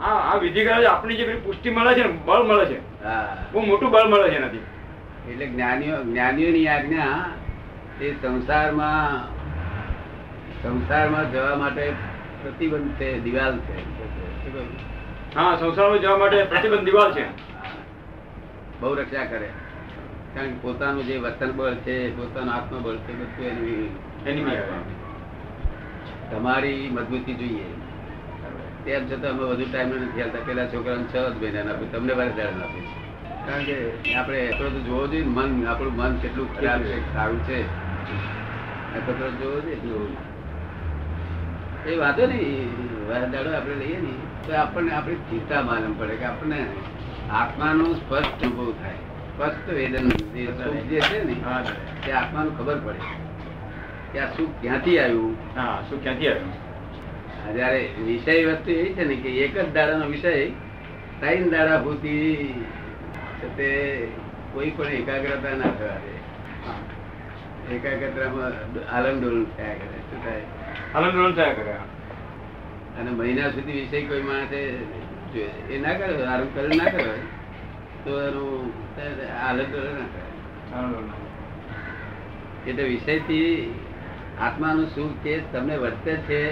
આ આ વિધિ કરે છે. આપણી જે પુષ્ટિ મળે છે ને બળ મળે છે. હા. બહુ મોટું બળ મળે છે એનાથી. એટલે જ્ઞાનીઓ જ્ઞાનીઓની આજ્ઞા એ સંસારમાં સંસારમાં જવા માટે પ્રતિબંધ છે દિવાલ છે? હા સંસારમાં જવા માટે પ્રતિબંધ દિવાલ છે. બહુ રક્ષા કરે. કારણ કે પોતાનું જે વતન બળ છે પોતાનું આત્મબળ છે બધું એની એની તમારી મજબૂતી જોઈએ. તેમ છતાં અમે વધુ ટાઈમ નથી આવતા પેલા છોકરાને છ જ મહિના આપે. તમને વધારે ધ્યાન આપે કારણ કે આપણે એટલો તો જોવો જોઈએ મન આપણું મન કેટલું ખ્યાલ છે સારું છે. આ જોવો જોઈએ. એ વાંધો નહીં. દાડો આપણે લઈએ ને. તો આપણને આપણી ચિંતા માલમ પડે કે આપણને આત્માનો સ્પષ્ટ અનુભવ થાય. સ્પષ્ટ વેદન જે છે ને. તે આત્માનું ખબર પડે. કે આ સુખ ક્યાંથી આવ્યું? હા શું ક્યાંથી આવ્યું? જયારે વિષય વસ્તુ એવી છે ને કે એક જ દાડાનો વિષય ત્રણ દાડા સુધી તે કોઈ પણ એકાગ્રતા ના થવા દે એકાગ્રતામાં આલમડોલન થયા કરે. શું થાય? હલનડોલન થયા કરે અને મહિના સુધી વિષય કોઈ માણસે એ ના કરે કરે ના કરે. તો એનું આલમડોલન ના કરે. એટલે વિષયથી આત્માનું સુખ છે તમને વર્તે છે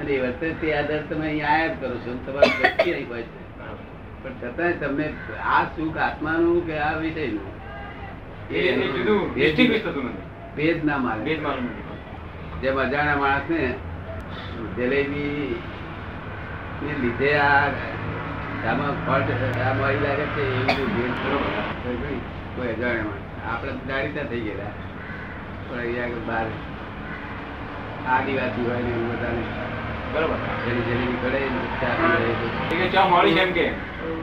અને એ વર્તે તે આધાર તમે અહીંયા આયાત કરો છો તમારી દ્રષ્ટિ અહીં હોય છે. પણ છતાંય તમને આ સુખ આત્માનું કે આ વિષયનું ભેદ ના માને. જેમ અજાણ્યા માણસ ને જલેબી ને લીધે આ આમાં ફળ આ મળી લાગે છે એવું ભેદ બરોબર. કોઈ અજાણ્યા માણસ. આપણે જાણીતા થઈ ગયેલા. પણ અહીંયા બહાર આદિવાસી હોય ને એવું બધાને બરોબર. જેની જલેબી ખડે ચા પીવે તો એ કે ચા મળી છે એમ કે.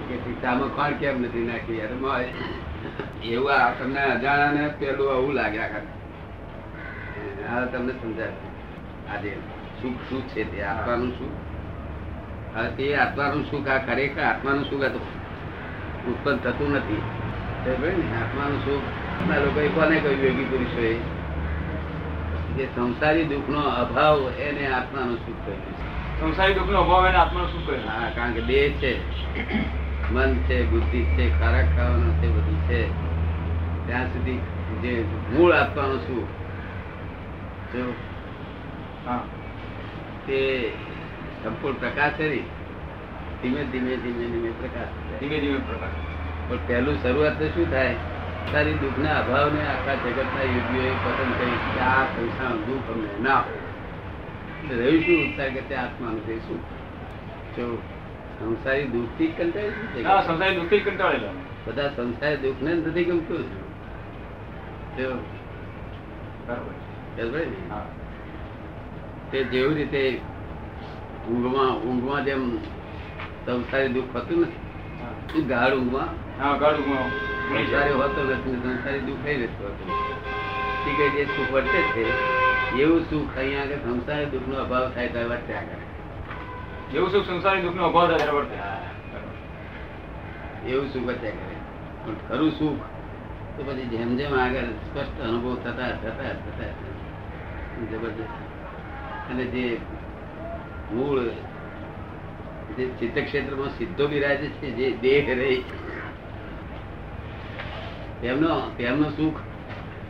કે સીતામાં કેમ નથી નાખી યાર એવું આ તમને અજાણાને પેલું આવું લાગ્યા કરે આ તમને સમજાય. આજે સુખ શું છે તે? આત્માનું સુખ? હવે તે આત્માનું સુખ આ ખરેખર આત્માનું સુખ હતું ઉત્પન્ન થતું નથી? આત્માનું સુખ. આ લોકોએ કોને કહ્યું યોગી પુરુષોએ? કે સંસારી દુઃખનો અભાવ એને આત્માનું સુખ કહ્યું સંસારી દુઃખ દુઃખનો અભાવ એને આત્માનું શું કર્યું હા કારણ કે દેહ છે. મન છે બુદ્ધિ છે ખોરાક ખાવાનું છે બધું છે. ત્યાં સુધી જે મૂળ આત્માનું સુખ. જો હા. તે સંપૂર્ણ પ્રકાશ છે ધીમે ધીમે ધીમે ધીમે પ્રકાશ. ધીમે ધીમે પ્રકાશ. પણ પહેલું શરૂઆત તો શું થાય? સારી દુઃખના અભાવને આખા જગતના યોગીઓએ પસંદ કરી કે આ સંસારનું દુઃખ અમને ના એટલે રહ્યું શું ઉત્સાહ કે તે આત્માનું તે શું? જો સંસારી દુઃખથી કંટાળી સંસારી દુઃખથી કંટાળેલા બધા સંસારી દુઃખને નથી ગમતું? ને? તે જેવી રીતે ઊંઘમાં ઊંઘમાં જેમ સંસારી દુઃખ હતું. એ ગાઢ ઊંઘમાં હા ગુણી છે. સંસારી હોતો નથી સંસારી દુઃખ નહીં રહેતું ઠીક જે સુખ વર્તે છે એવું સુખ અહીંયા આગળ સંસારી દુઃખનો અભાવ થાય તો વર્ત્યા કરે એવું સુખ સંસારી દુઃખનો અભાવ થાય ત્યારે વર્તે. એવું સુખ વર્ત્યા કરે પણ ખરું સુખ તો પછી જેમ જેમ આગળ સ્પષ્ટ અનુભવ થતા થતા થતા જબરજસ્ત. અને જે મૂળ જે ચિત્ત ક્ષેત્રમાં સિદ્ધો બિરાજે છે જે દેહ રહે તેમનો તેમનો સુખ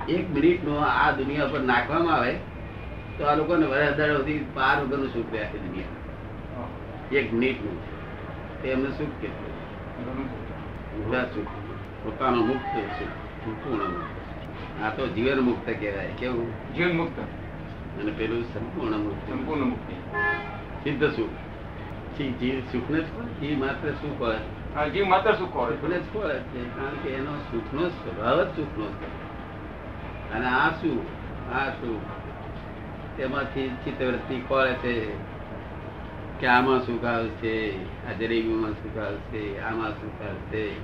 એક મિનિટનો આ દુનિયા પર નાખવામાં આવે તો આ લોકોને વર્ષ હજાર સુધી પાર વગરનું સુખ રહે દુનિયા એક મિનિટનું. તેમનું સુખ કેટલું? સુખ. પોતાનો મુક્ત સુખ સંપૂર્ણ મુક્ત આ તો જીવન મુક્ત કહેવાય કેવું? જીવન મુક્ત. અને પેલું સંપૂર્ણ મુક્ત. સંપૂર્ણ મુક્તિ. સિદ્ધ સુખ. જે જીવ સુખ ને ખોળે. જીવ માત્ર સુખ હોય. જીવ માત્ર સુખ સુખને જ ખોળે છે કારણ કે એનો સુખનો સ્વભાવ જ સુખનો છે. અને આ શું? આ શું? તેમાંથી ચિત્તવૃત્તિ ખોળે છે કે આમાં સુખ આવશે આ જલેબીમાં સુખ આવશે આમાં સુખ આવશે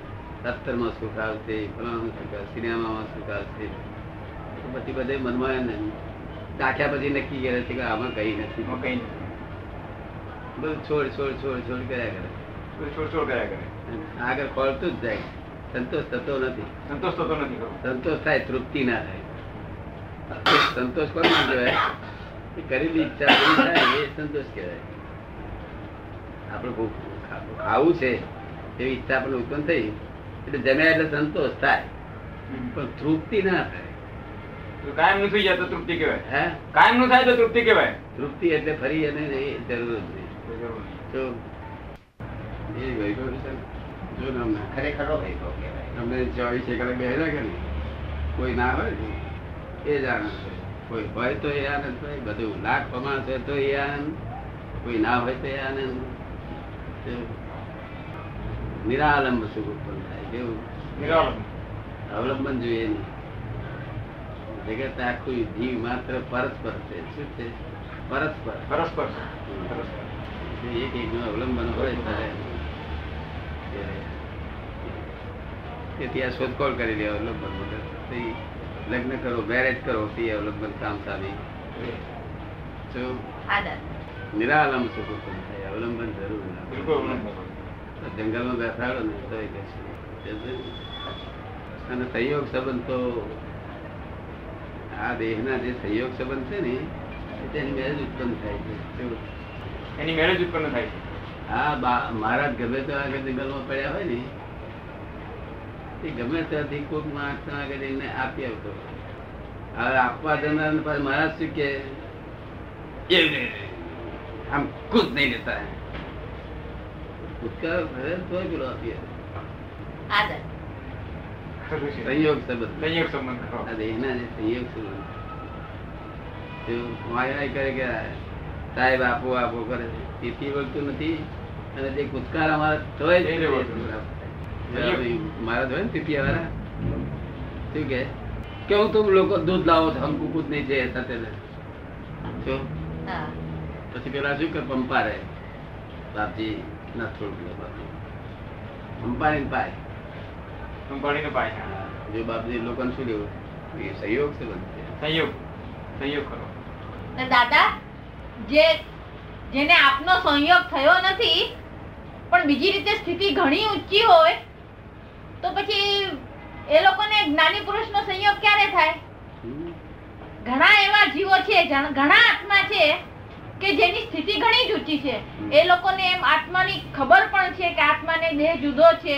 સત્તરમાં સુખ આવશે ફલામાં સુખ આવશે સિનેમામાં સુખ આવશે. પછી બધે મનમાં એને ચાખ્યા પછી નક્કી કરે છે કે આમાં કઈ નથી. કઈ નહીં. બધું છોડ છોડ છોડ છોડ કર્યા કરે. છોડ છોડ કર્યા કરે. આગળ ફળતું જ જાય. સંતોષ થતો નથી. સંતોષ થતો નથી સંતોષ થાય તૃપ્તિ ના થાય. સંતોષ કોને કહેવાય? એ કરેલી ઈચ્છા પૂરી થાય એ સંતોષ કહેવાય. આપણે ખાવું છે એવી ઈચ્છા આપણને ઉત્પન્ન થઈ એટલે જમ્યા એટલે સંતોષ થાય. પણ તૃપ્તિ ના થાય. કાયમનું થઈ જાય તો તૃપ્તિ કહેવાય. હે? કાયમનું થાય તો તૃપ્તિ કહેવાય. તૃપ્તિ એટલે ફરી એને જરૂર જ નહીં. તો એ વૈભવ છે ને, જો ને અમને ખરેખર વૈભવ કહેવાય. અમને ચોવીસે કલાક બેસેલા કે કોઈ ના હોય ને? એ જ આનંદ છે. કોઈ હોય તો એ આનંદ હોય બધું લાખ પ્રમાણ છે તો એ આનંદ. કોઈ ના હોય તો એ આનંદ. નિરાલંબ સુખ ઉત્પન્ન થાય કેવું. અવલંબન જોઈએ નહીં. જગત આખું જીવ માત્ર પરસ્પર છે. શું છે? પરસ્પર. પરસ્પર પરસ્પર. એક એક અવલંબન હોય ત્યારે તેથી આ શોધખોળ કરી લે અવલંબન લગ્ન કરો મેરેજ કરો તે અવલંબન કામ સામી નિરાલંબ સુખ થાય. અવલંબન જરૂર. જંગલમાં બેસાડો ને તો અને સંયોગ સંબંધ તો આ દેહના જે સંયોગ સંબંધ છે ને એ તેની મેરેજ ઉત્પન્ન થાય છે. એની મેરેજ ઉત્પન્ન થાય છે. હા મારા મહારાજ ગમે તો આગળ જંગલમાં પડ્યા હોય ને એ ગમે ત્યાંથી કોઈક માણસ આગળ એને આપી આવતો હવે આપવા જનાર ને પાછું મહારાજ શું કે? આમ ખુદ નહીં લેતા. હે. ઉત્કાર ભરે તો પેલો આપીએ. સંયોગ સંબંધ. સંયોગ સંબંધ. આ જે સંયોગ સંબંધ. કરે કે સાહેબ આપો આપો. કરે તેથી વળતું નથી. અને તે કુદકાર અમારા તોય. મારા ધોય ને પીપિયા વાળા. શું કે? કેવું તું લોકો દૂધ લાવો છો હમ કુકુત નહીં છે સાથે પછી પેલા શું કે પંપા રહે. બાપજી ના થોડું બાપજી. પંપાની પાય. સંભાળીને પાય જો બાપજી લોકોને શું લેવું એ સહયોગ છે બધું. સહયોગ. સહયોગ કરો. દાદા જે જેને આપનો સંયોગ થયો નથી પણ બીજી રીતે સ્થિતિ ઘણી ઊંચી હોય, તો પછી એ લોકોને જ્ઞાની પુરુષનો સંયોગ ક્યારે થાય? ઘણા એવા જીવો છે ઘણા આત્મા છે કે જેની સ્થિતિ ઘણી જ ઊંચી છે. એ લોકોને એમ આત્માની ખબર પણ છે કે આત્માને દેહ જુદો છે,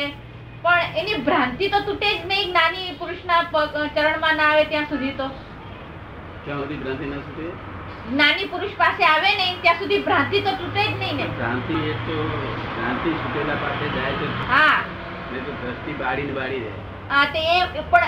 પણ એની ભ્રાંતિ તો તૂટે જ નહીં જ્ઞાની પુરુષના ચરણમાં ના આવે ત્યાં સુધી તો. ક્યાં સુધી ભ્રાંતિ ના છૂટે જ્ઞાની પુરુષ પાસે આવે નહીં ત્યાં સુધી ભ્રાંતિ તો તૂટે જ નહીં ને. ભ્રાંતિ એ તો ભ્રાંતિ છૂટેલા પાસે જાય તો હા. ને તો દ્રષ્ટિ બાળી ને બાળી જાય હા તે એ પણ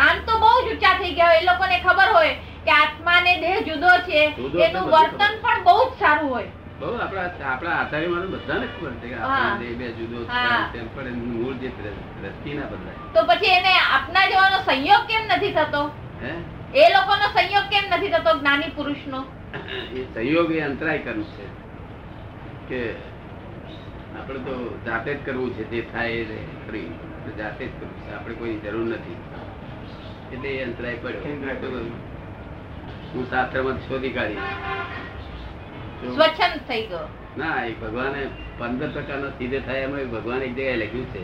આમ તો બહુ જ ઊંચા થઈ ગયા હોય એ લોકોને ખબર હોય કે આત્મા ને દેહ જુદો છે એનું વર્તન પણ બહુ જ સારું હોય. બહુ આપણા આપણા આચાર્ય માનું બધાને ખબર છે કે આપણા દેહ બે જુદો છે. તેમ પણ મૂળ જે દ્રષ્ટિ ના બદલાય. તો પછી એને આપના જવાનો સંયોગ કેમ નથી થતો? હે? એ લોકોનો સંયોગ કેમ નથી થતો જ્ઞાની પુરુષનો? એ સંયોગ એ અંતરાય કર્મ છે કે આપણે તો જાતે જ કરવું છે જે થાય એ ખરી જાતે જ કરવું છે આપણે કોઈ જરૂર નથી. એટલે એ અંતરાય પડ્યો. હું શાસ્ત્રમાં શોધી કાઢી સ્વચ્છંદ થઈ ગયો. ના એ ભગવાને પંદર પ્રકારનો સીધે થાય એમાં ભગવાન એક જગ્યાએ લખ્યું છે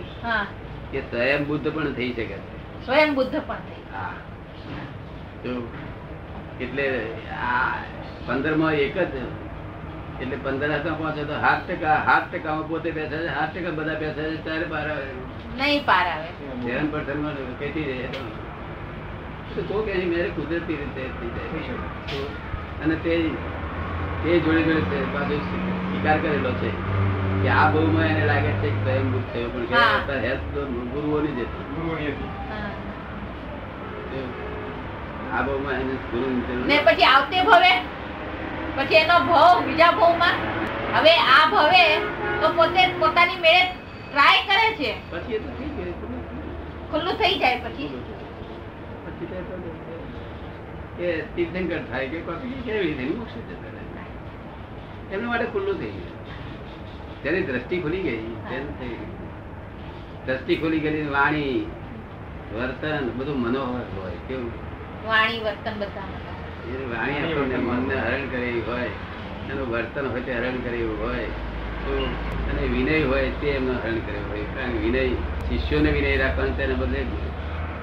કે સ્વયં બુદ્ધ પણ થઈ શકે છે. સ્વયં બુદ્ધ પણ થઈ હા. એટલે આ પંદરમાં એક જ એટલે પંદર હાથમાં પહોંચે તો સાત ટકા સાત ટકામાં પોતે બેસે છે સાત ટકા બધા બેસે છે ત્યારે પાર આવે નહીં પાર આવે. ધ્યાન પર્સનમાં કહેતી રહે. તો તો કે મેરે કુદરતી રીતે થઈ જાય. અને તે તે જોડે જોડે તે પાછો સ્વીકાર કરેલો છે કે આ બહુમાં એને લાગે છે કે સ્વયં બુદ્ધ થયો પણ કે હેલ્થ તો ગુરુઓની જ હતી. ગુરુઓની હતી. હા. એને ગુરુની ને પછી આવતે ભવે. પછી એનો ભવ બીજા ભવમાં. હવે આ ભવે તો પોતે પોતાની મેળે ટ્રાય કરે છે. પછી એ તો થઈ ગયું ખુલ્લું થઈ જાય પછી. પછી એ તીર્થંકર થાય કે કેવી રીતે? મોક્ષ જતા એમના માટે ખુલ્લું થઈ ગયું. તેની દ્રષ્ટિ ખુલી ગઈ તેમ થઈ ગયું. દ્રષ્ટિ ખુલી ગઈ વાણી વર્તન બધું મનોહર હોય કેવું? વાણી વર્તન બધા વાણી આપણને મનને હરણ કરે એવી હોય એનું વર્તન હોય તે હરણ કરેલું હોય અને વિનય હોય તે એમનો હરણ કરે હોય. કારણ કે વિનય શિષ્યોને વિનય રાખવાનું તેને બદલે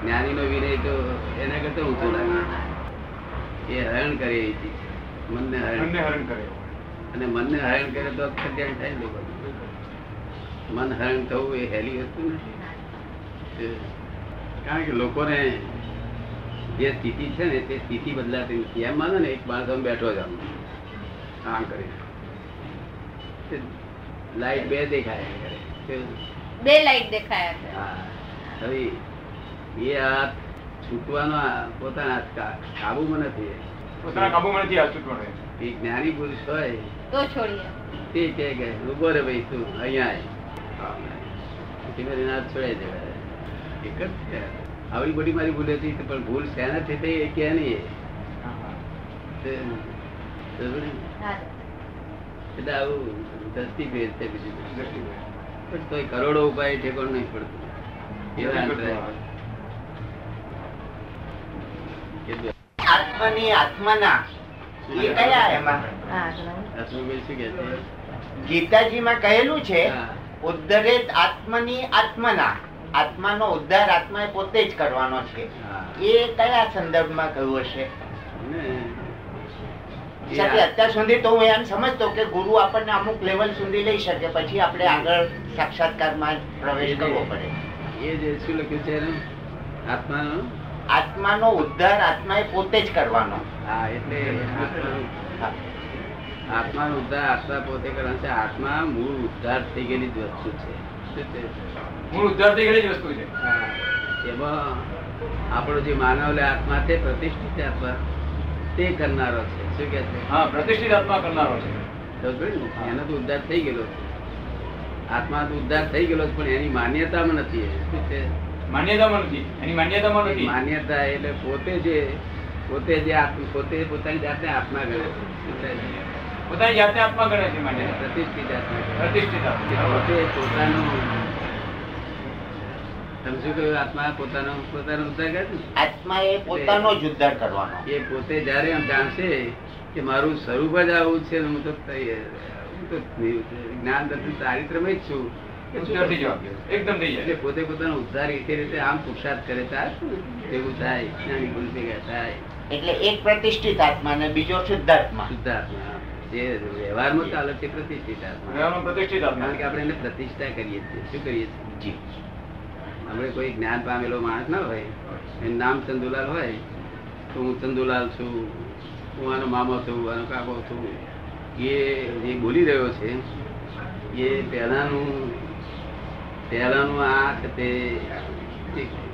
જ્ઞાનીનો વિનય તો એના કરતા ઊંચો લાગે. એ હરણ કરે એ ચીજ. મનને હરણ હરણ કરે. અને મનને હરણ કરે તો કલ્યાણ થાય ને મન હરણ થવું એ હેલી વસ્તુ નથી. કારણ કે લોકોને જે સ્થિતિ છે ને તે સ્થિતિ બદલાતી નથી. એમ માનો ને એક માણસ આમ બેઠો છે આમ. આમ કરી લાઈટ બે દેખાય બે લાઈટ દેખાય હવે એ આ છૂટવાનો પોતાના કાબુમાં નથી. પોતાના કાબુમાં નથી આ છૂટવાનો એ. જ્ઞાની પુરુષ હોય. તો છોડીએ. તે કે કે ઊભો રે ભાઈ તું અહીંયા છોડાઈ દેવાય. એક જ છે. આવડી બધી મારી ભૂલ હતી પણ ભૂલ શેના થઈ તે કે નહીં તે- એટલે આવું દ્રષ્ટિ ભેદ છે બીજું પણ તોય કરોડો ઉપાય ઠેકોણ નહીં પડતું. આત્માની આત્માના. એ કયા એમાં? છે? ગીતાજીમાં કહેલું છે હા. આત્મની આત્મના. આત્માનો ઉદ્ધાર આત્માએ પોતે જ કરવાનો છે. એ કયા સંદર્ભમાં કહ્યું હશે? અત્યાર સુધી તો હું એમ સમજતો કે ગુરુ આપણને અમુક લેવલ સુધી લઈ શકે પછી આપણે આગળ સાક્ષાત્કારમાં પ્રવેશ કરવો પડે. એ જે શું લખ્યું છે આત્માનો? આત્માનો ઉદ્ધાર આત્માએ પોતે જ કરવાનો. હા એટલે આત્માનો ઉદ્ધાર આત્મા પોતે કરવાનો છે. આત્મા મૂળ ઉદ્ધાર થઈ ગયેલી જ વસ્તુ છે? મૂળ ઉદ્ધાર વસ્તુ છે. એમાં આપણો જે માનવ આત્મા તે પ્રતિષ્ઠિત આત્મા તે કરનારો છે. શું કે છે? હા પ્રતિષ્ઠિત આત્મા કરનારો છે? એનો તો ઉદ્ધાર થઈ ગયેલો છે. આત્મા તો ઉદ્ધાર થઈ ગયેલો પણ એની માન્યતામાં નથી. શું છે? માન્યતામાં નથી. એની માન્યતામાં નથી. માન્યતા એટલે પોતે જે પોતે જે પોતે પોતાની જાતને આત્મા ગણે છે? પોતાની જાતને આત્મા ગણે છે માન્યતા. પ્રતિષ્ઠિત આત્મા પ્રતિષ્ઠિત આત્મા. પોતે પોતાનું આત્મા પોતાનો પોતાનો ઉદ્ધાર કરે છે ને? પોતાનો જ ઉદ્ધાર કરવાનો. એ પોતે જયારે આમ જાણશે કે મારું સ્વરૂપ જ આવું છે હું તો હું તો જ્ઞાન દર્શન ચારિત્રમય જ છું? એકદમ એટલે પોતે પોતાનો ઉદ્ધાર એ રીતે આમ પુરુષાર્થ કરે ત્યારે શું? થાય. જ્ઞાની પુરુષ ભેગા થાય. એટલે એક પ્રતિષ્ઠિત આત્મા અને બીજો શુદ્ધાત્મા. શુદ્ધાત્મા. જે વ્યવહારમાં ચાલે છે પ્રતિષ્ઠિત આત્મા. વ્યવહારમાં પ્રતિષ્ઠિત આત્મા. કારણ કે આપણે એને પ્રતિષ્ઠા કરીએ છીએ. શું કરીએ છીએ? આપણે કોઈ જ્ઞાન પામેલો માણસ ના હોય એનું નામ ચંદુલાલ હોય તો હું ચંદુલાલ છું હું આનો મામો છું આનો કાકો છું. એ જે બોલી રહ્યો છે એ પહેલાનું પહેલાનું આ તે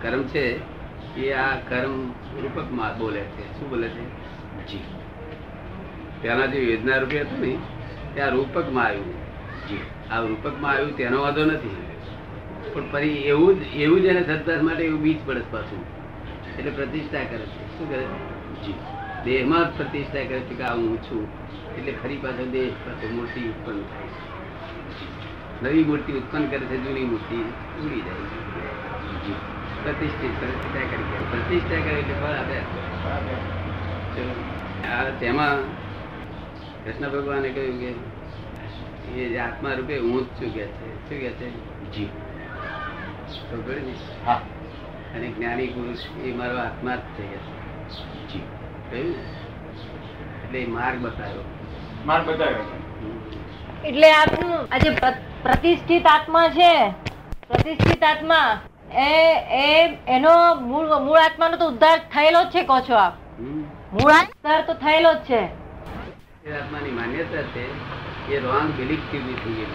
કર્મ છે એ આ કર્મ રૂપકમાં બોલે છે. શું બોલે છે? જી. પહેલા જે યોજના રૂપે હતું ને ત્યાં રૂપકમાં આવ્યું. જી. આ રૂપકમાં આવ્યું તેનો વાંધો નથી. પણ ફરી એવું જ એવું જ એને સત્તા માટે એવું બીજ પડે પાછું. એટલે પ્રતિષ્ઠા કરે છે. શું કરે? છે જી. દેહમાં જ પ્રતિષ્ઠા કરે છે કે આ હું છું. એટલે ફરી પાછો દેહ પાછો મૂર્તિ ઉત્પન્ન થાય છે. નવી મૂર્તિ ઉત્પન્ન કરે છે જૂની મૂર્તિ ઉડી જાય છે. પ્રતિષ્ઠિત પ્રતિષ્ઠા કરી પ્રતિષ્ઠા કરે એટલે ફળ આપે. ચલો. આ તેમાં કૃષ્ણ ભગવાને કહ્યું કે એ આત્મા રૂપે હું જ છું કે છે. શું કે છે? જી? હા. અને જ્ઞાની પુરુષ એ મારો આત્મા જ થઈ કહ્યું એટલે માર્ગ બતાવ્યો. માર્ગ બતાવ્યો. એટલે આપનું આજે પ્રતિષ્ઠિત આત્મા છે પ્રતિષ્ઠિત આત્મા એ એ એનો મૂળ મૂળ આત્માનો તો ઉદ્ધાર થયેલો જ છે કહો છો આપ. મૂળ ઉદ્ધાર તો થયેલો જ છે. એ આત્માની માન્યતા છે એ રોંગ બિલીફથી થઈ ગઈ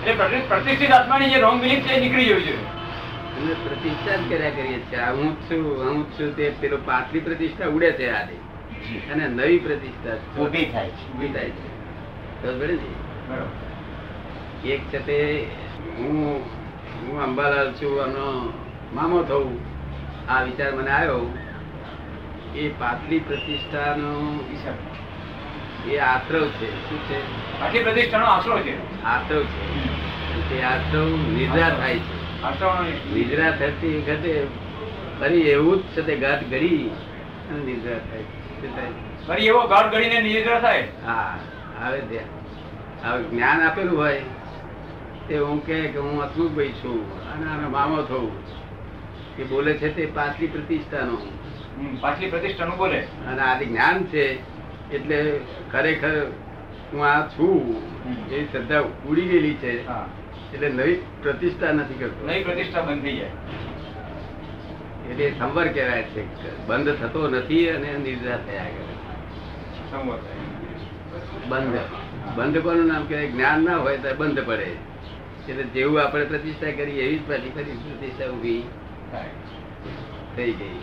એટલે પ્રતિ- પ્રતિષ્ઠિત આત્માની જે રોંગ બિલીફ છે એ નીકળી જવી જોઈએ અમે પ્રતિષ્ઠા જ કર્યા કરીએ છીએ. હું છું હું છું તે પેલો પાતળી પ્રતિષ્ઠા ઉડે છે આજે અને નવી પ્રતિષ્ઠા ઊભી થાય છે. ઊભી થાય છે. ખબર પડી એક છે તે હું હું અંબાલાલ છું આનો મામો થવું આ વિચાર મને આવ્યો. એ પાતળી પ્રતિષ્ઠાનો એ આશ્રવ છે. શું છે? આટલી પ્રતિષ્ઠાનો આશ્રવ છે. આશ્રવ છે. તે આશ્રવ નિદ્રા થાય છે. નિદ્રા થતી વખતે ફરી એવું જ છે તે ગાંઠ ગળી અને નિદ્રા થાય? ફરી એવો ગાઢ ગળીને નિદ્રા થાય? હા આવે ત્યાં હવે જ્ઞાન આપેલું હોય તે હું કહે કે હું હસમુખભાઈ છું અને આનો મામો થવું એ બોલે છે તે પાછલી પ્રતિષ્ઠાનો. પાછલી પ્રતિષ્ઠાનું બોલે. અને આ જ્ઞાન છે એટલે ખરેખર હું આ છું. એ શ્રદ્ધા ઉડી ગયેલી છે. હા. એટલે નવી પ્રતિષ્ઠા નથી કરતો. નવી પ્રતિષ્ઠા બંધ થઈ જાય. એટલે સંવર કહેવાય છે બંધ થતો નથી અને નિર્જા થયા કરે. સંવર બંધ. બંધ કોનું નામ કહેવાય? જ્ઞાન ના હોય તો બંધ પડે. એટલે જેવું આપણે પ્રતિષ્ઠા કરી એવી જ પાછી ફરી પ્રતિષ્ઠા ઊભી થઈ ગઈ.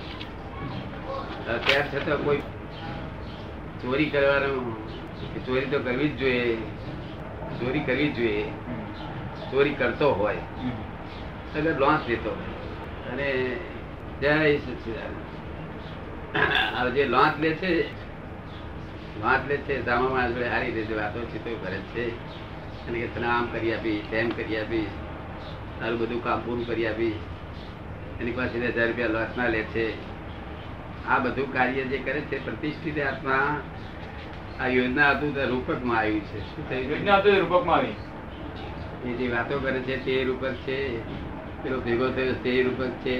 ત્યાર છતાં કોઈ ચોરી કરવાનું ચોરી તો કરવી જ જોઈએ. ચોરી કરવી જ જોઈએ. ચોરી કરતો હોય એટલે લોન્સ લોન્ચ લેતો હોય. અને જય જે લોન્ચ લે છે લોન્ચ લે છે સામા જોડે સારી રીતે વાતો ચીતો કરે છે. અને કે તને આમ કરી આપી તેમ કરી આપી તારું બધું કામ પૂરું કરી આપી એની પાસે હજાર રૂપિયા લોસના લે છે. આ બધું કાર્ય જે કરે છે પ્રતિષ્ઠિત આત્મા આ યોજના હતું તે રૂપકમાં આવ્યું છે. શું થયું? યોજના હતું રૂપકમાં આવી. એ જે વાતો કરે છે તે રૂપક છે પેલો ભેગો થયો તે રૂપક છે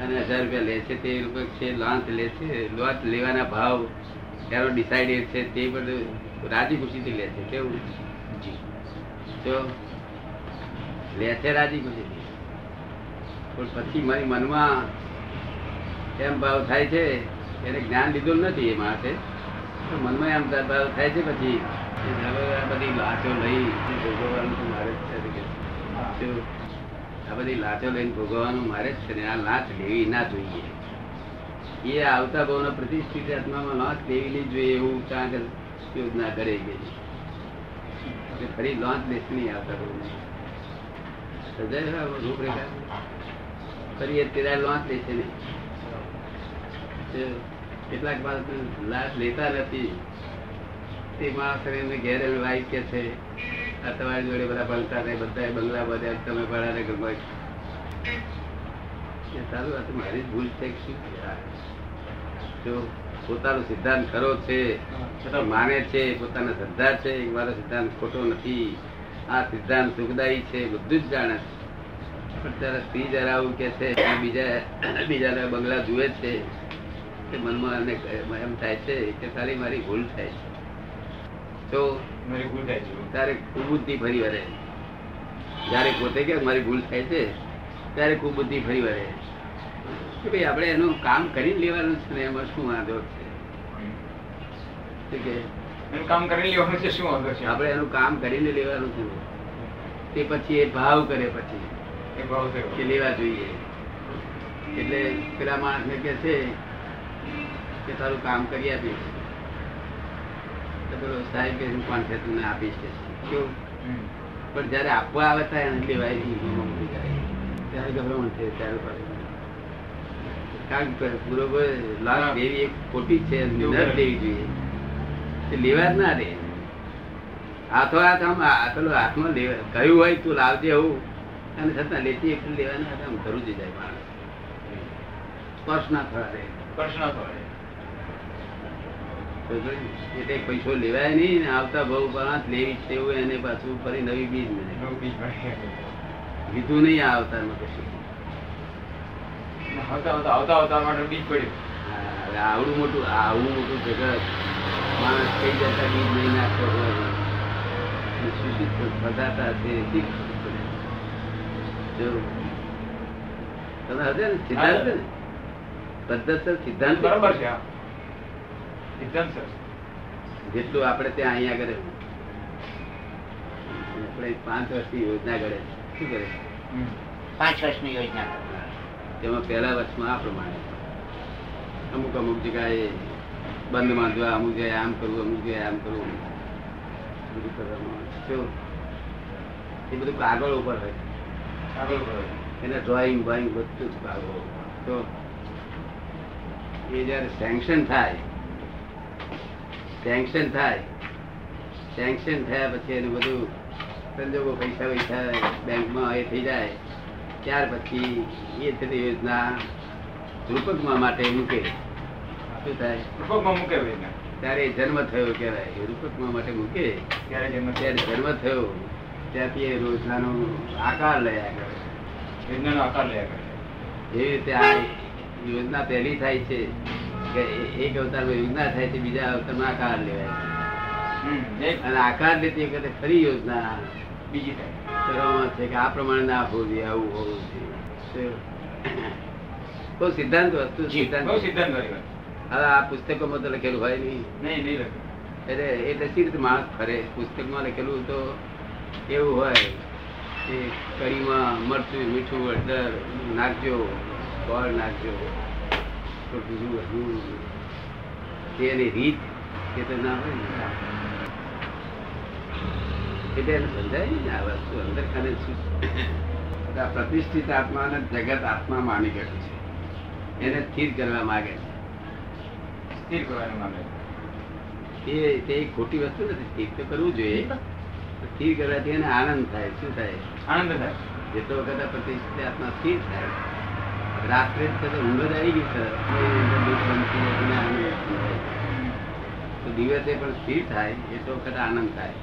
અને હજાર રૂપિયા લે છે તે રૂપક છે લોન્ચ લે છે લોન્ચ લેવાના ભાવ એનો ડિસાઇડેડ છે તે બધું રાજી ખુશીથી લે છે કેવું? જો. લે છે રાજી ખુશીથી. પણ પછી મારી મનમાં એમ ભાવ થાય છે એને જ્ઞાન લીધું નથી એ માણસે મનમાં એમ ભાવ થાય છે પછી આ બધી લાચો લઈને ભોગવવાનું મારે જ છે ને, આ લાચ લેવી ના જોઈએ. એ આવતા ભાવનો પ્રતિષ્ઠિત આત્મામાં લોન્ચ લેવી જોઈએ એવું ચાંગ યોજના કરે છે ફરી લોન્ચ લેશે નહીં આવતા ભાવને ફરી અત્યારે લોન્ચ લેશે નહીં કેટલાક બાદ લાચ લેતા નથી. તે એમને ઘેર વાઈફ કે છે? આ તમારી જોડે બધા ભણતા રહે બધા બંગલા બધા તમે ભણા ને ગમે. એ સારું, આ મારી ભૂલ છે જો પોતાનો સિદ્ધાંત ખરો છે માને છે, પોતાના શ્રદ્ધા છે મારો સિદ્ધાંત ખોટો નથી. આ સિદ્ધાંત સુખદાયી છે, બધું જ જાણે છે. પણ ત્યારે સ્ત્રી જરા આવું કે છે બીજા, બીજાના બંગલા જુએ છે, કે મનમાં એમ થાય છે, કે તારી મારી ભૂલ થાય છે. તો મારી ભૂલ થાય છે. ત્યારે કુબુદ્ધિ ફરી વળે. જ્યારે પોતે કે મારી ભૂલ થાય છે ત્યારે કુબુદ્ધિ ફરી વળે. કે ભાઈ આપણે એનું કામ કરી લેવાનું છે ને એમાં શું વાંધો છે? શું કે એનું કામ કરી લેવાનું છે શું વાંધો છે? આપણે એનું કામ કરીને લેવાનું છે. તે પછી એ ભાવ કરે પછી એ ભાવ કે લેવા જોઈએ. એટલે પેલા માણસને કે છે કે તારું કામ કરી આપીશ. તો પેલો સાહેબ કે હું પણ છે તમને આપીશ કે કેવું? પણ જયારે આપવા આવે ત્યારે એને લેવાય નહીં. ત્યારે ગભરામણ છે ત્યારે. કારણ કે બરોબર લાખ દેવી એક ખોટી છે ન લેવી જોઈએ. તે લેવા જ ના રે હાથો હાથ આમ પેલો હાથમાં લેવા કહ્યું હોય તું લાવજે એવું. અને છતાં લેતી લેવાના આમ ધરું જ જાય માણસ. સ્પર્શ ના થવા એટલે પૈસો લેવાય નહીં ને આવતા ભાવ પાંચ લેવી છે એવું એને પાછું ફરી નવી બીજ મળે. લીધું નહીં આ અવતારમાં કશું. આવતા આવતા આવતા આવતા માટે બીજ પડ્યું. આવડું મોટું આવું મોટું જગત. માણસ કઈ જતા બીજ નહીં નાખતો હોય. અને બધાતા તે શી ખબર પડે? જો તમે હશે ને? સિદ્ધાંત છે ને? પદ્ધતસર સિદ્ધાંત. બરાબર છે જેટલું આપણે ત્યાં અહીંયા કરે. આપણે પાંચ વર્ષની યોજના કરે. શું કરે? પાંચ વર્ષની યોજના. તેમાં પહેલા વર્ષમાં આ પ્રમાણે. અમુક અમુક જગ્યાએ બંધ બાંધવા અમુક જગ્યાએ આમ કરવું અમુક જગ્યાએ આમ કરવું. બધું કરવામાં. શું? એ બધું કાગળ ઉપર હોય. કાગળ ઉપર હોય. એને ડ્રોઈંગ બોઈંગ બધું જ કાગળ તો એ જ્યારે સેન્કશન થાય સેન્કશન થાય. સેન્કશન થયા પછી એનું બધું સંજોગો પૈસા પૈસા બેંકમાં એ થઈ જાય. ત્યાર પછી એ થતી યોજના રૂપકમાં માટે મૂકે. શું થાય? રૂપકમાં મૂકે ત્યારે જન્મ થયો કહેવાય. એ રૂપકમાં માટે મૂકે. ત્યારે જન્મ ત્યારે જન્મ થયો. ત્યાંથી એ યોજનાનો આકાર લયા કરે. યોજનાનો આકાર લયા કરે. એવી રીતે આ યોજના પહેલી થાય છે એક અવતાર યોજના થાય છે બીજા અવતારમાં આકાર લેવાય અને આકાર લેતી વખતે ફરી યોજના બીજી કરવામાં છે કે આ પ્રમાણે ના હોવું જોઈએ આવું હોવું જોઈએ. બહુ સિદ્ધાંત વસ્તુ સિદ્ધાંત. સિદ્ધાંત હવે આ પુસ્તકોમાં તો લખેલું હોય નહીં. નહીં નહીં એટલે એટલે સી રીતે માણસ ફરે? પુસ્તકમાં લખેલું તો એવું હોય કે કઢીમાં મરચું મીઠું હળદર નાખજો ગોળ નાખજો. તો બીજું બધું તેની રીત એ તો ના હોય ને. એટલે એને સમજાય ને આ વસ્તુ અંદર ખાને શું? આ પ્રતિષ્ઠિત આત્માને જગત આત્મા માની ગયું છે. એને સ્થિર કરવા માંગે છે. સ્થિર કરવાનું માગે એ તે ખોટી વસ્તુ નથી. સ્થિર તો કરવું જોઈએ. સ્થિર કરવાથી એને આનંદ થાય. શું થાય? આનંદ થાય. જેટલો વખત પ્રતિષ્ઠિત આત્મા સ્થિર થાય. રાત્રે ઊંઘ જ આવી ગઈ સર દિવસે પણ સ્થિર થાય એટલો વખત આનંદ થાય.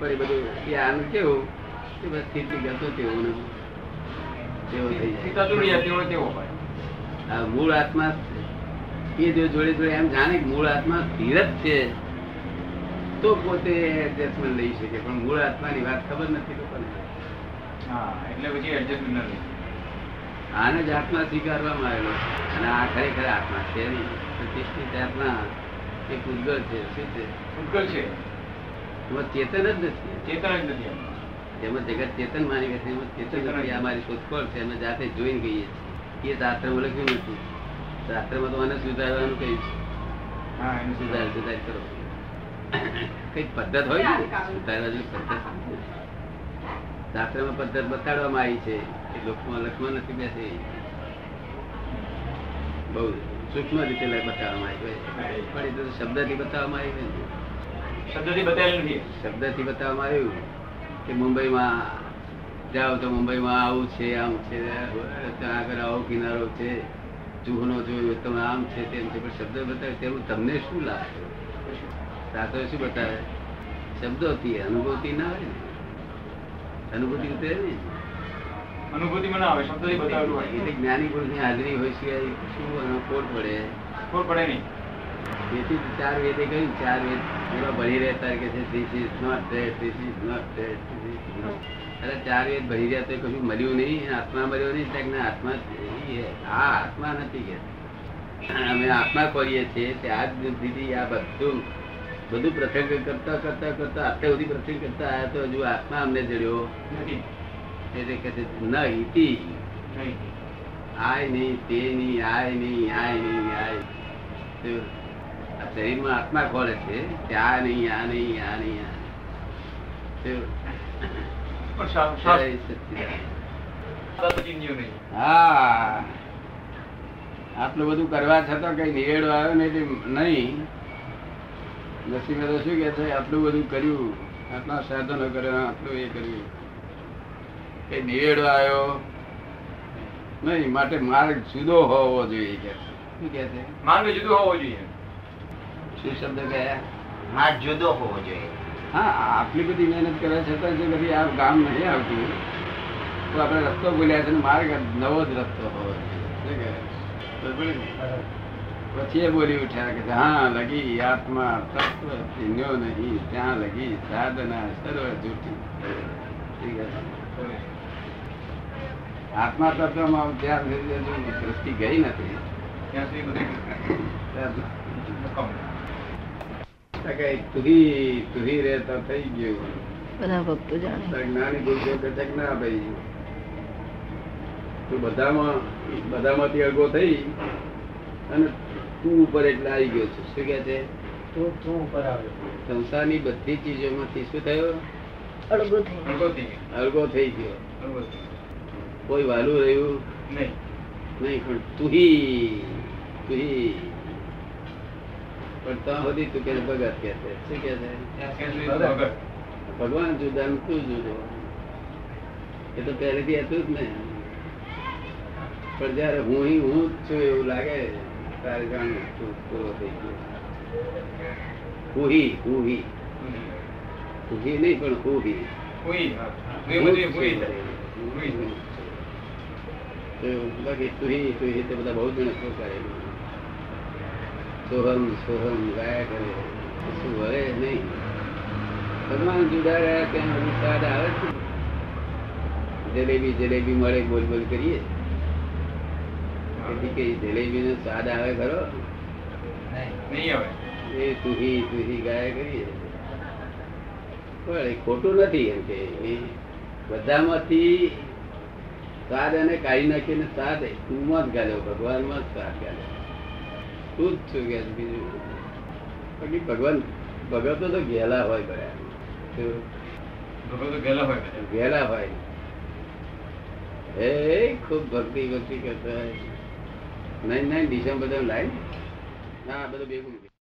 પણ એ બધું એ આનંદ કેવું? કે બસ સ્થિર ગતો તેવો ને. તેવો થઈ જાય. મૂળ આત્મા એ જો જોડે જોડે એમ જાણે મૂળ આત્મા સ્થિર જ છે તો પોતે એડજસ્ટમેન્ટ લઈ શકે. પણ મૂળ આત્માની વાત ખબર નથી લોકોને હા એટલે પછી એડજસ્ટમેન્ટ નથી આને જ આત્મા સ્વીકારવામાં આવેલો છે. અને આ ખરેખર આત્મા છે નહીં. પ્રતિષ્ઠિત આત્મા એ પૂતગલ છે શું છે. ઉત્કલ છે. એમાં ચેતન જ નથી. ચેતન જ નથી એમ. જગત ચેતન માની બેઠે એમાં ચેતન નથી. આ મારી શોધખોળ છે. અમે જાતે જોઈને ગઈએ છીએ. એ શાસ્ત્રમાં લખ્યું નથી. શાસ્ત્રમાં તો મને સુધારવાનું કહ્યું છે. હા એનું સુધાર. સુધાર કરો. કઈ પદ્ધત હોય ને? સુધારવા જેવી પદ્ધત. શાસ્ત્રમાં પદ્ધત બતાડવામાં આવી છે એ લોકોમાં લખમાં નથી બેસે. બહુ સૂક્ષ્મ રીતે બતાવવામાં આવી પણ એ તો શબ્દથી બતાવવામાં આવ્યું શબ્દથી બતાવેલું નથી. શબ્દથી બતાવવામાં આવ્યું કે મુંબઈમાં જાઓ તો મુંબઈમાં આવું છે આમ છે ત્યાં આગળ આવો કિનારો છે ચૂહનો જોયો તમે આમ છે તેમ છે પણ શબ્દ બતાવે તેવું તમને શું લાગે? શાસ્ત્ર શું બતાવે? શબ્દોથી અનુભવથી ના હોય ને. અનુભૂતિ ઉતરે ને અનુભૂતિ મને આવે શબ્દ બતાવેલું એટલે જ્ઞાની પુરુષની હાજરી હોય છે શું ખોટ પડે? ખબર પડે નહીં. તેથી ચાર વેદે કહ્યું ચાર વેદ એવા ભણી રહેતા કે છે this is not that this is not that અરે ચાર વેદ ભરી રહ્યા તો કશું મળ્યું નહીં આત્મા મળ્યો નહીં ત્યાં આત્મા આ આત્મા નથી કે. અમે આત્મા કરીએ છીએ ત્યાં જ દીદી આ બધું બધું પ્રસંગ કરતા કરતા કરતા અત્યાર સુધી પ્રસંગ કરતા આવ્યા તો હજુ આત્મા અમને જડ્યો એટલે કે છે ન હિતી. આય નહીં તે નહીં આય નહીં આય નહીં આય આ શરીરમાં આત્મા ખોલે છે કે આ નહીં આ નહીં આ નહીં આ હા. આટલું બધું કરવા છતાં કઈ નિવેડો આવ્યો નહીં. નસીબે તો શું કે છે આટલું બધું કર્યું આટલા સાધનો કર્યા આટલું એ કર્યું. કે નિવેડો આવ્યો નહીં માટે માર્ગ જુદો હોવો જોઈએ કે શું કે છે? માર્ગ જુદો હોવો જોઈએ. શું શબ્દ કયા માર્ગ જુદો હોવો જોઈએ. હા આટલી બધી મહેનત કર્યા છતાં જે કદી આ ગામ નહીં આવતું તો આપણે રસ્તો ભૂલ્યા છે માર્ગ નવો જ રસ્તો હોવો જોઈએ. શું કહે? પછી એ બોલી ઉઠ્યા કે હા લગી આત્મા તત્વ ચિહ્નો નહીં ત્યાં લગી સાધના સર્વ જૂઠી? આત્મા તત્વમાં ત્યાં સુધી દ્રષ્ટિ ગઈ નથી. તુહી તુહી રહેતા થઈ ગયું. બરાબર તો જાણે. જ્ઞાની પુરુષો કે ના ભાઈ તું બધામાં બધામાંથી અળગો થઈ અને તું ઉપર એટલે આવી ગયો છું. શું કે છે? સંસારની બધી ચીજોમાંથી શું થયો. અળગો થઈ ગયો. કોઈ વાલું રહ્યું? નહીં. નહીં પણ તુહી તુહી. પણ ત્યાં સુધી તું કે ભગત કે છે? શું કે છે. ભગવાન જુદા ને તું જુદો. એ તો પહેલેથી હતું જ ને. પણ જયારે હું હું જ છું એવું લાગે. તારે જાણ તું પૂરો થઈ ગયો હુહી હુહી હુહી નહીં પણ હુહી હુઈ, હા. હુઈ બધું હુઈ થાય. હુઈ. તો બાકી તુહી તુહી તો બધા બહુ જણ શું કરે સોહમ સોહમ ગાયા કરે શું વળે નહીં ભગવાન જુદા રહ્યા ત્યાં હજુ સ્વાદ આવે છે જલેબી જલેબી મળે બોલ બોલ કરીએ તેથી કે જલેબી નો સ્વાદ આવે ખરો? નહીં હવે એ તુહી તુહી ગાયા કરીએ પણ એ ખોટું નથી એમ કે. બધામાંથી સ્વાદ અને કાઢી નાખીને સ્વાદ તુંમાં જ ગાલ્યો ભગવાનમાં જ સ્વાદ ગાલ્યો તું જ છું કે બીજું. બાકી ભગવાન ભગતો તો ગેલા હોય બધા. શું? ગેલા હોય ગેલા હોય. એ ખૂબ ભક્તિ ભક્તિ કરતા હોય. Nine nine December line. ના બધું ભેગું.